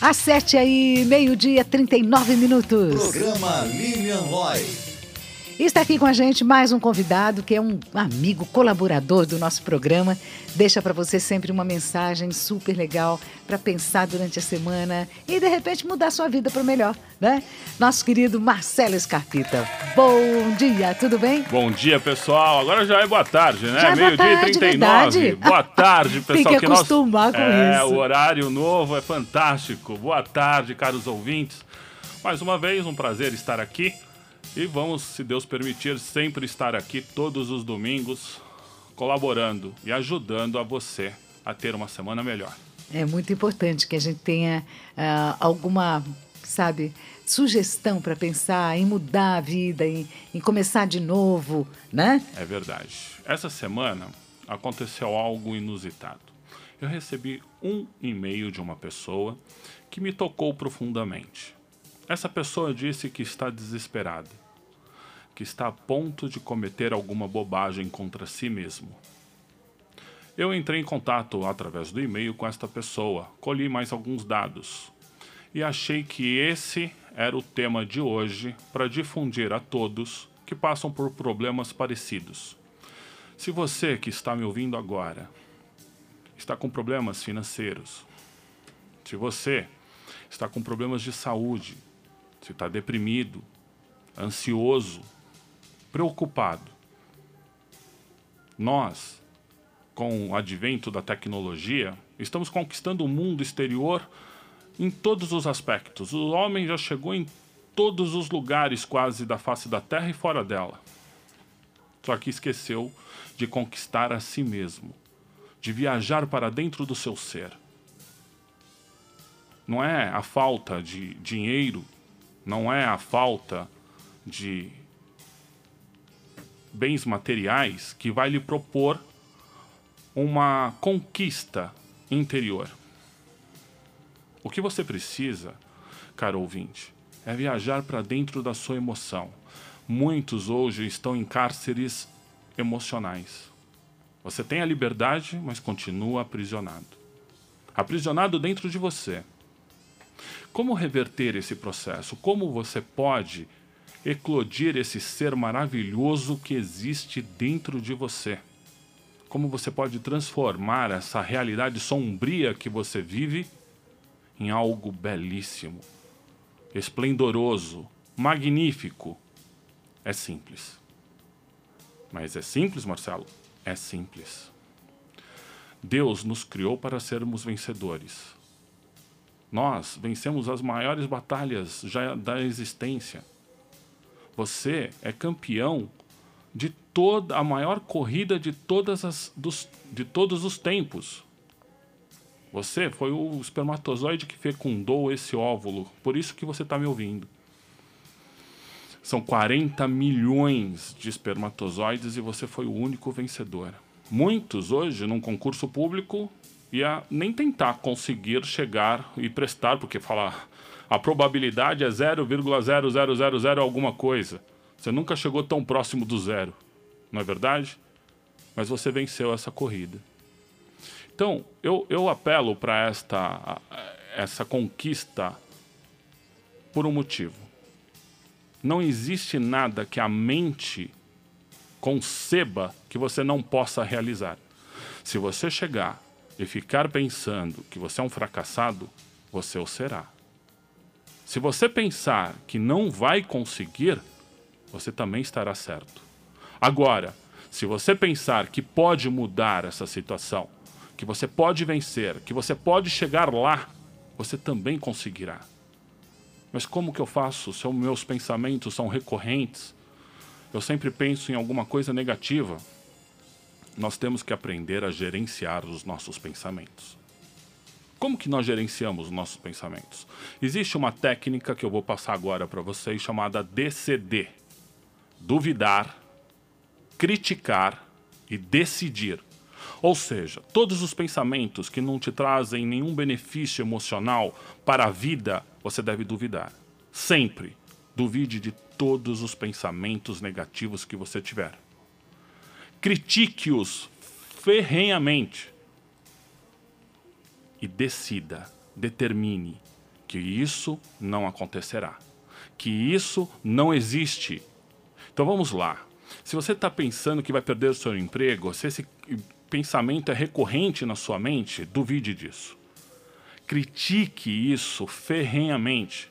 Acerte aí, meio-dia, 39 minutos. Programa Lilian Roy. Está aqui com a gente mais um convidado que é um amigo, colaborador do nosso programa. Deixa para você sempre uma mensagem super legal para pensar durante a semana e de repente mudar sua vida para melhor, né? Nosso querido Marcelo Escarpita. Bom dia, tudo bem? Bom dia, pessoal. Agora já é boa tarde, né? Já é Meio-dia e 39. Verdade. Boa tarde, pessoal. Tem que, que acostumar nós... com é, isso. O horário novo é fantástico. Boa tarde, caros ouvintes. Mais uma vez, um prazer estar aqui e vamos, se Deus permitir, sempre estar aqui todos os domingos colaborando e ajudando a você a ter uma semana melhor. É muito importante que a gente tenha uh, alguma, sabe, sugestão para pensar em mudar a vida, em, em começar de novo, né? É verdade. Essa semana aconteceu algo inusitado. Eu recebi um e-mail de uma pessoa que me tocou profundamente. Essa pessoa disse que está desesperada que está a ponto de cometer alguma bobagem contra si mesmo. Eu entrei em contato através do e-mail com esta pessoa, colhi mais alguns dados e achei que esse era o tema de hoje para difundir a todos que passam por problemas parecidos. Se você que está me ouvindo agora está com problemas financeiros, se você está com problemas de saúde, se está deprimido, ansioso, preocupado. Nós, com o advento da tecnologia, estamos conquistando o mundo exterior em todos os aspectos. O homem já chegou em todos os lugares quase da face da Terra e fora dela. Só que esqueceu de conquistar a si mesmo, de viajar para dentro do seu ser. Não é a falta de dinheiro, não é a falta de bens materiais que vai lhe propor uma conquista interior. O que você precisa, caro ouvinte, é viajar para dentro da sua emoção. Muitos hoje estão em cárceres emocionais. Você tem a liberdade, mas continua aprisionado. Aprisionado dentro de você. Como reverter esse processo? Como você pode eclodir esse ser maravilhoso que existe dentro de você. Como você pode transformar essa realidade sombria que você vive em algo belíssimo, esplendoroso, magnífico. É simples. Mas é simples, Marcelo? É simples. Deus nos criou para sermos vencedores. Nós vencemos as maiores batalhas já da existência. Você é campeão de toda a maior corrida de todas as dos, de todos os tempos. Você foi o espermatozoide que fecundou esse óvulo, por isso que você está me ouvindo. São 40 milhões de espermatozoides e você foi o único vencedor. Muitos hoje, num concurso público, ia nem tentar conseguir chegar e prestar, porque falar a probabilidade é 0,0000 alguma coisa. Você nunca chegou tão próximo do zero, não é verdade? Mas você venceu essa corrida. Então, eu, eu apelo para esta essa conquista por um motivo. Não existe nada que a mente conceba que você não possa realizar. Se você chegar e ficar pensando que você é um fracassado, você o será. Se você pensar que não vai conseguir, você também estará certo. Agora, se você pensar que pode mudar essa situação, que você pode vencer, que você pode chegar lá, você também conseguirá. Mas como que eu faço se meus pensamentos são recorrentes? Eu sempre penso em alguma coisa negativa. Nós temos que aprender a gerenciar os nossos pensamentos. Como que nós gerenciamos os nossos pensamentos? Existe uma técnica que eu vou passar agora para vocês chamada DCD. Duvidar, criticar e decidir. Ou seja, todos os pensamentos que não te trazem nenhum benefício emocional para a vida, você deve duvidar. Sempre duvide de todos os pensamentos negativos que você tiver. Critique-os ferrenhamente e decida, determine que isso não acontecerá, que isso não existe. Então vamos lá. Se você está pensando que vai perder o seu emprego, se esse pensamento é recorrente na sua mente, duvide disso. Critique isso ferrenhamente,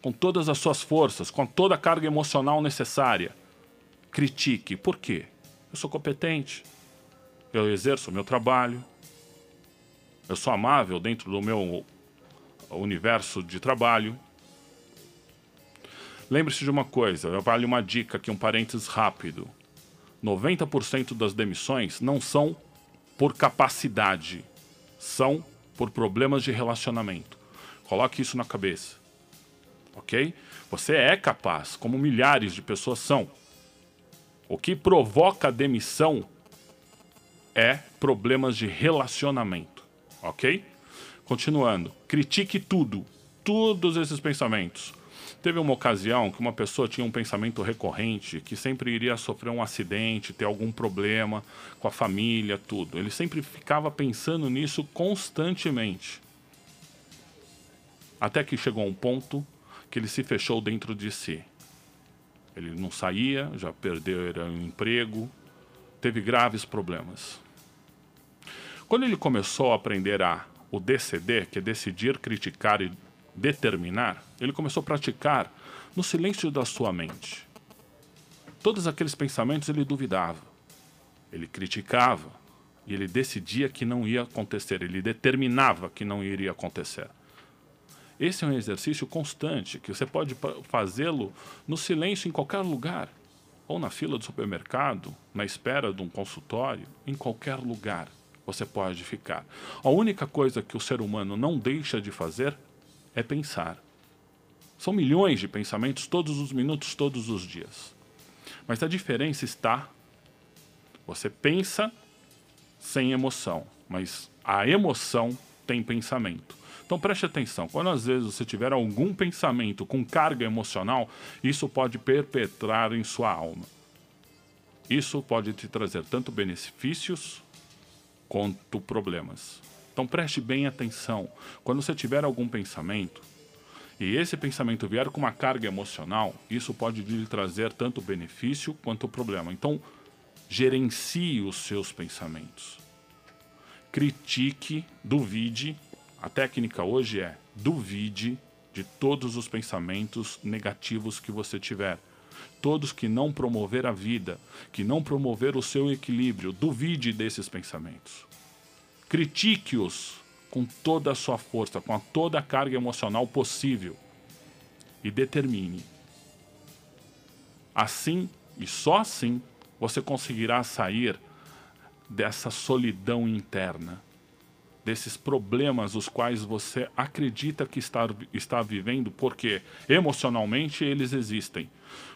com todas as suas forças, com toda a carga emocional necessária. Critique. Por quê? Eu sou competente. Eu exerço o meu trabalho. Eu sou amável dentro do meu universo de trabalho. Lembre-se de uma coisa, vale uma dica aqui, um parênteses rápido. 90% das demissões não são por capacidade, são por problemas de relacionamento. Coloque isso na cabeça. Ok? Você é capaz, como milhares de pessoas são. O que provoca a demissão é problemas de relacionamento. Ok? Continuando. Critique tudo. Todos esses pensamentos. Teve uma ocasião que uma pessoa tinha um pensamento recorrente que sempre iria sofrer um acidente, ter algum problema com a família, tudo. Ele sempre ficava pensando nisso constantemente. Até que chegou um ponto que ele se fechou dentro de si. Ele não saía, já perdeu o emprego, teve graves problemas. Quando ele começou a aprender a o DCD, que é decidir, criticar e determinar, ele começou a praticar no silêncio da sua mente. Todos aqueles pensamentos ele duvidava, ele criticava e ele decidia que não ia acontecer, ele determinava que não iria acontecer. Esse é um exercício constante que você pode fazê-lo no silêncio em qualquer lugar, ou na fila do supermercado, na espera de um consultório, em qualquer lugar você pode ficar. A única coisa que o ser humano não deixa de fazer é pensar. São milhões de pensamentos todos os minutos, todos os dias. Mas a diferença está: você pensa sem emoção, mas a emoção tem pensamento. Então preste atenção, quando às vezes você tiver algum pensamento com carga emocional, isso pode perpetrar em sua alma. Isso pode te trazer tanto benefícios quanto problemas. Então preste bem atenção. Quando você tiver algum pensamento e esse pensamento vier com uma carga emocional, isso pode lhe trazer tanto benefício quanto problema. Então gerencie os seus pensamentos. Critique, duvide. A técnica hoje é duvide de todos os pensamentos negativos que você tiver. Todos que não promover a vida, que não promover o seu equilíbrio, duvide desses pensamentos. Critique-os com toda a sua força, com toda a carga emocional possível e determine. Assim e só assim você conseguirá sair dessa solidão interna, desses problemas os quais você acredita que está, está vivendo, porque emocionalmente eles existem.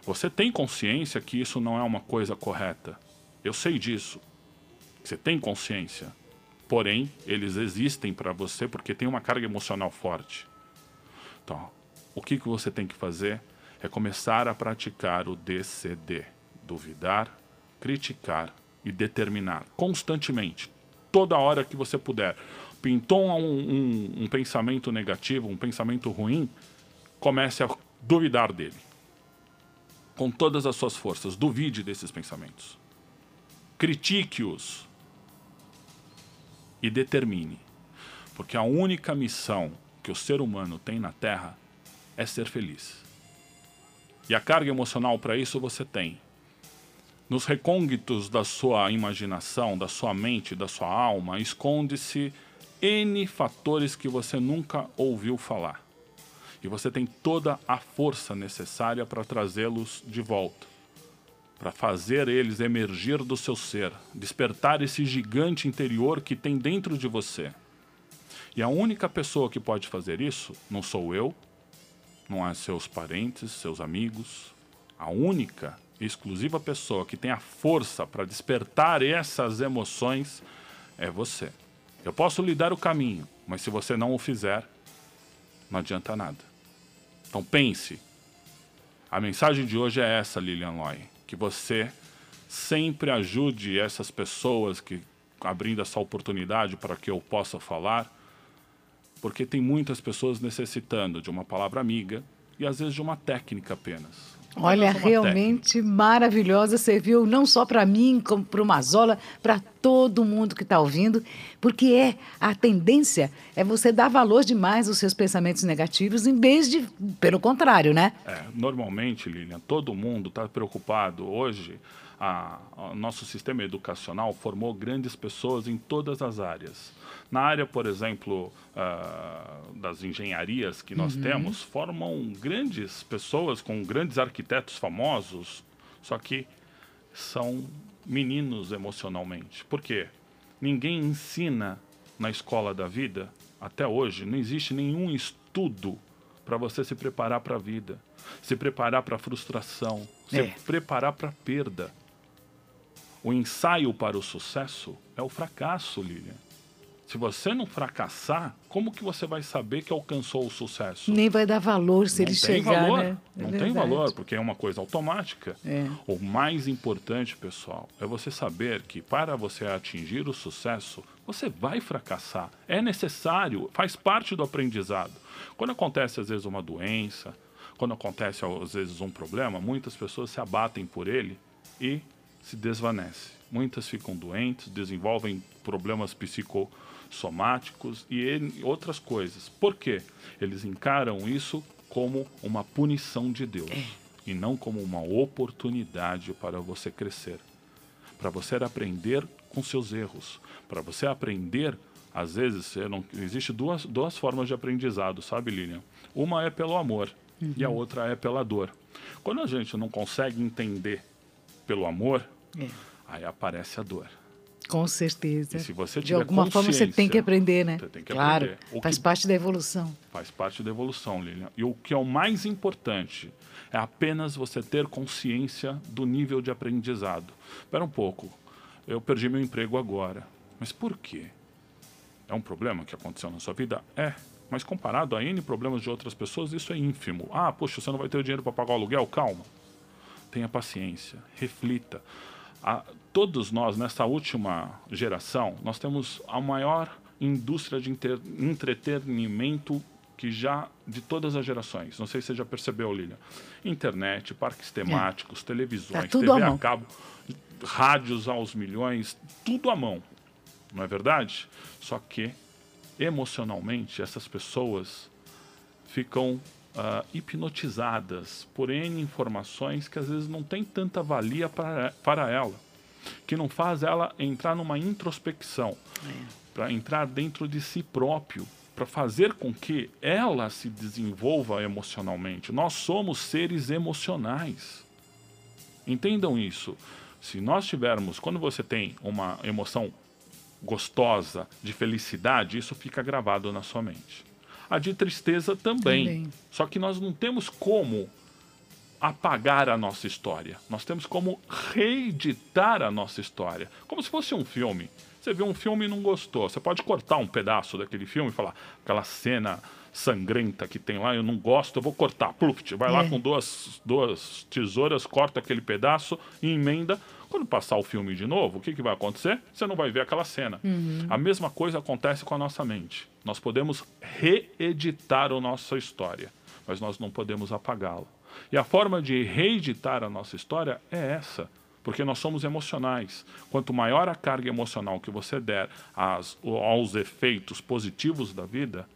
Você tem consciência que isso não é uma coisa correta. Eu sei disso. Você tem consciência. Porém, eles existem para você porque tem uma carga emocional forte. Então, o que, que você tem que fazer é começar a praticar o DCD. Duvidar, criticar e determinar constantemente, toda hora que você puder. Pintou um, um, um pensamento negativo, um pensamento ruim, comece a duvidar dele com todas as suas forças. Duvide desses pensamentos. Critique-os e determine. Porque a única missão que o ser humano tem na Terra é ser feliz. E a carga emocional para isso você tem. Nos recônditos da sua imaginação, da sua mente, da sua alma, esconde-se N fatores que você nunca ouviu falar e você tem toda a força necessária para trazê-los de volta, para fazer eles emergir do seu ser, despertar esse gigante interior que tem dentro de você. E a única pessoa que pode fazer isso não sou eu, não é seus parentes, seus amigos. A única exclusiva pessoa que tem a força para despertar essas emoções é você. Eu posso lhe dar o caminho, mas se você não o fizer, não adianta nada. Então pense. A mensagem de hoje é essa, Lilian Loy. Que você sempre ajude essas pessoas que abrindo essa oportunidade para que eu possa falar Porque tem muitas pessoas necessitando de uma palavra amiga e às vezes de uma técnica apenas. Olha, realmente técnica. maravilhosa. Serviu não só para mim, como para o Mazola, para todo mundo que está ouvindo, porque é a tendência é você dar valor demais aos seus pensamentos negativos, em vez de, pelo contrário, né? É, normalmente, Lilian, todo mundo está preocupado hoje. O nosso sistema educacional formou grandes pessoas em todas as áreas. Na área, por exemplo, uh, das engenharias que nós uhum. temos, formam grandes pessoas com grandes arquitetos famosos, só que são meninos emocionalmente. Por quê? Ninguém ensina na escola da vida, até hoje, não existe nenhum estudo para você se preparar para a vida, se preparar para a frustração, se é. preparar para a perda. O ensaio para o sucesso é o fracasso, Lilian. Se você não fracassar, como que você vai saber que alcançou o sucesso? Nem vai dar valor se não ele chegar, valor. né? É não verdade. tem valor, porque é uma coisa automática. É. O mais importante, pessoal, é você saber que para você atingir o sucesso, você vai fracassar. É necessário, faz parte do aprendizado. Quando acontece às vezes uma doença, quando acontece às vezes um problema, muitas pessoas se abatem por ele e se desvanecem. Muitas ficam doentes, desenvolvem problemas psicológicos somáticos e outras coisas. Por quê? Eles encaram isso como uma punição de Deus é. e não como uma oportunidade para você crescer, para você aprender com seus erros, para você aprender. Às vezes, não, existe duas, duas formas de aprendizado, sabe, Lilian? Uma é pelo amor uhum. e a uhum. outra é pela dor. Quando a gente não consegue entender pelo amor, é. aí aparece a dor. Com certeza. E se você De alguma forma você tem que aprender, né? Você tem que claro, aprender. faz parte da evolução. Faz parte da evolução, Lilian. E o que é o mais importante é apenas você ter consciência do nível de aprendizado. Espera um pouco, eu perdi meu emprego agora. Mas por quê? É um problema que aconteceu na sua vida? É. Mas comparado a N problemas de outras pessoas, isso é ínfimo. Ah, poxa, você não vai ter dinheiro para pagar o aluguel? Calma. Tenha paciência, reflita a, todos nós, nessa última geração, nós temos a maior indústria de entretenimento que já de todas as gerações. Não sei se você já percebeu, Lilian. Internet, parques temáticos, é. televisões, tá TV a cabo, rádios aos milhões, tudo à mão. Não é verdade? Só que emocionalmente essas pessoas ficam uh, hipnotizadas por N informações que às vezes não tem tanta valia para, para ela, que não faz ela entrar numa introspecção, é. para entrar dentro de si próprio, para fazer com que ela se desenvolva emocionalmente. Nós somos seres emocionais. Entendam isso. Se nós tivermos, quando você tem uma emoção gostosa, de felicidade, isso fica gravado na sua mente a de tristeza também. também. Só que nós não temos como apagar a nossa história. Nós temos como reeditar a nossa história. Como se fosse um filme. Você viu um filme e não gostou. Você pode cortar um pedaço daquele filme e falar aquela cena sangrenta que tem lá, eu não gosto, eu vou cortar. Pluft, vai é. lá com duas, duas tesouras, corta aquele pedaço e emenda. Quando passar o filme de novo, o que, que vai acontecer? Você não vai ver aquela cena. Uhum. A mesma coisa acontece com a nossa mente. Nós podemos reeditar a nossa história, mas nós não podemos apagá-la. E a forma de reeditar a nossa história é essa, porque nós somos emocionais. Quanto maior a carga emocional que você der às, aos efeitos positivos da vida,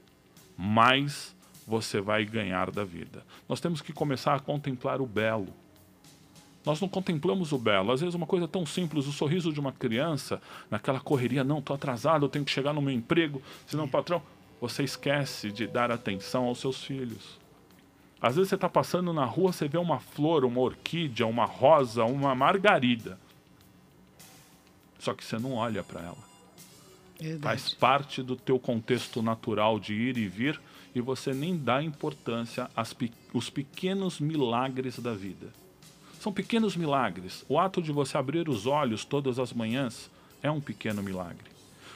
mais você vai ganhar da vida. Nós temos que começar a contemplar o belo. Nós não contemplamos o belo. Às vezes, uma coisa tão simples, o sorriso de uma criança, naquela correria, não, estou atrasado, eu tenho que chegar no meu emprego, senão o patrão. Você esquece de dar atenção aos seus filhos. Às vezes você está passando na rua, você vê uma flor, uma orquídea, uma rosa, uma margarida. Só que você não olha para ela. Verdade. Faz parte do teu contexto natural de ir e vir e você nem dá importância aos os pequenos milagres da vida. São pequenos milagres. O ato de você abrir os olhos todas as manhãs é um pequeno milagre.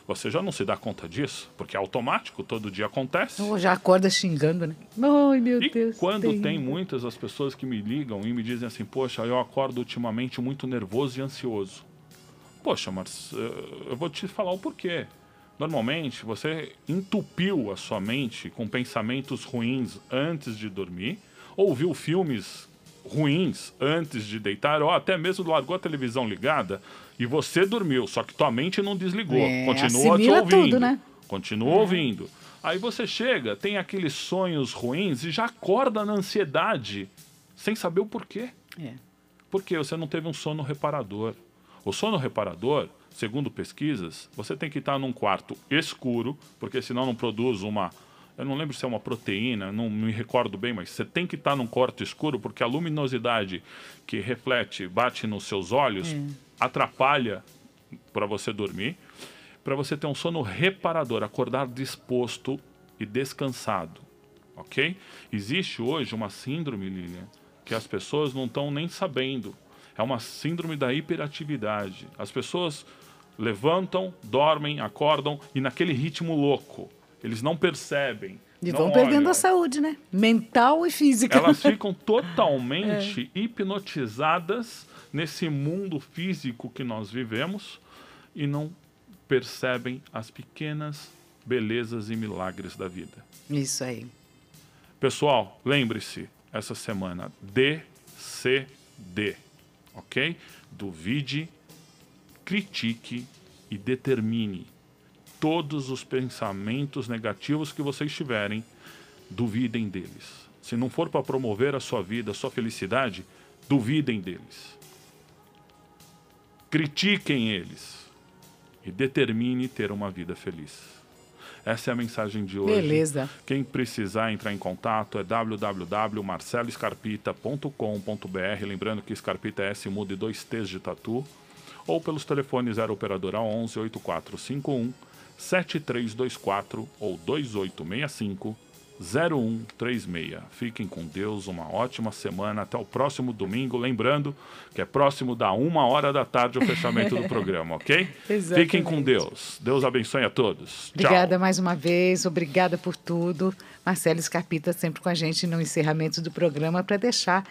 Você já não se dá conta disso, porque é automático, todo dia acontece. Oh, já acorda xingando, né? Ai, meu e Deus. quando tem... tem muitas as pessoas que me ligam e me dizem assim, poxa, eu acordo ultimamente muito nervoso e ansioso. Poxa, mas eh, eu vou te falar o porquê. Normalmente, você entupiu a sua mente com pensamentos ruins antes de dormir, ouviu filmes ruins antes de deitar, ou até mesmo largou a televisão ligada e você dormiu, só que tua mente não desligou, É, continua te ouvindo. tudo, né? Continua ouvindo. Aí você chega, tem aqueles sonhos ruins e já acorda na ansiedade, sem saber o porquê. É. Porque você não teve um sono reparador. O sono reparador, segundo pesquisas, você tem que estar num quarto escuro, porque senão não produz uma. Eu não lembro se é uma proteína, não me recordo bem, mas você tem que estar num quarto escuro, porque a luminosidade que reflete, bate nos seus olhos, atrapalha para você dormir. Para você ter um sono reparador, acordar disposto e descansado. Ok? Existe hoje uma síndrome, Lilian, que as pessoas não estão nem sabendo. É uma síndrome da hiperatividade. As pessoas levantam, dormem, acordam e naquele ritmo louco. Eles não percebem. E vão perdendo olham. a saúde, né? Mental e física. Elas ficam totalmente hipnotizadas nesse mundo físico que nós vivemos e não percebem as pequenas belezas e milagres da vida. Isso aí. Pessoal, lembre-se, essa semana DCD, ok? Duvide, critique e determine todos os pensamentos negativos que vocês tiverem, duvidem deles. Se não for para promover a sua vida, a sua felicidade, duvidem deles. Critiquem eles e determine ter uma vida feliz. Essa é a mensagem de hoje. Beleza. Quem precisar entrar em contato é www.marceloscarpita.com.br. Lembrando que Scarpita é S muda e dois T's de tatu. Ou pelos telefones 0 Operadora 11 8451 7324 ou 2865 0136. Fiquem com Deus, uma ótima semana. Até o próximo domingo. Lembrando que é próximo da uma hora da tarde o fechamento do programa, ok? Exatamente. Fiquem com Deus. Deus abençoe a todos. Obrigada Tchau. mais uma vez, obrigada por tudo. Marcelo Escarpita sempre com a gente no encerramento do programa para deixar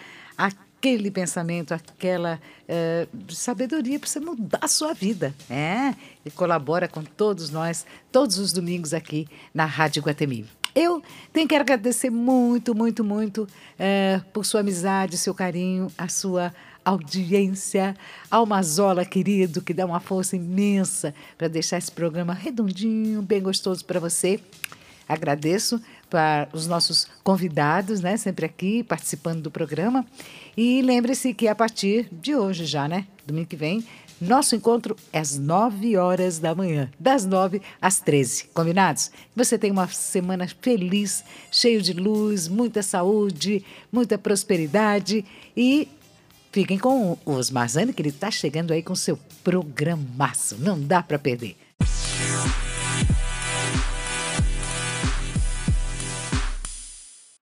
aquele pensamento, aquela eh, sabedoria para você mudar a sua vida. É, e colabora com todos nós, todos os domingos aqui na Rádio Guatemi. Eu tenho que agradecer muito, muito, muito eh, por sua amizade, seu carinho, a sua audiência, ao Mazola querido, que dá uma força imensa para deixar esse programa redondinho, bem gostoso para você. Agradeço para os nossos convidados, né, sempre aqui participando do programa. E lembre-se que a partir de hoje já, né, domingo que vem, nosso encontro é às 9 horas da manhã, das 9 às 13. Combinados? Você tem uma semana feliz, cheio de luz, muita saúde, muita prosperidade e Fiquem com o Osmar Zani, que ele está chegando aí com seu programaço. Não dá para perder.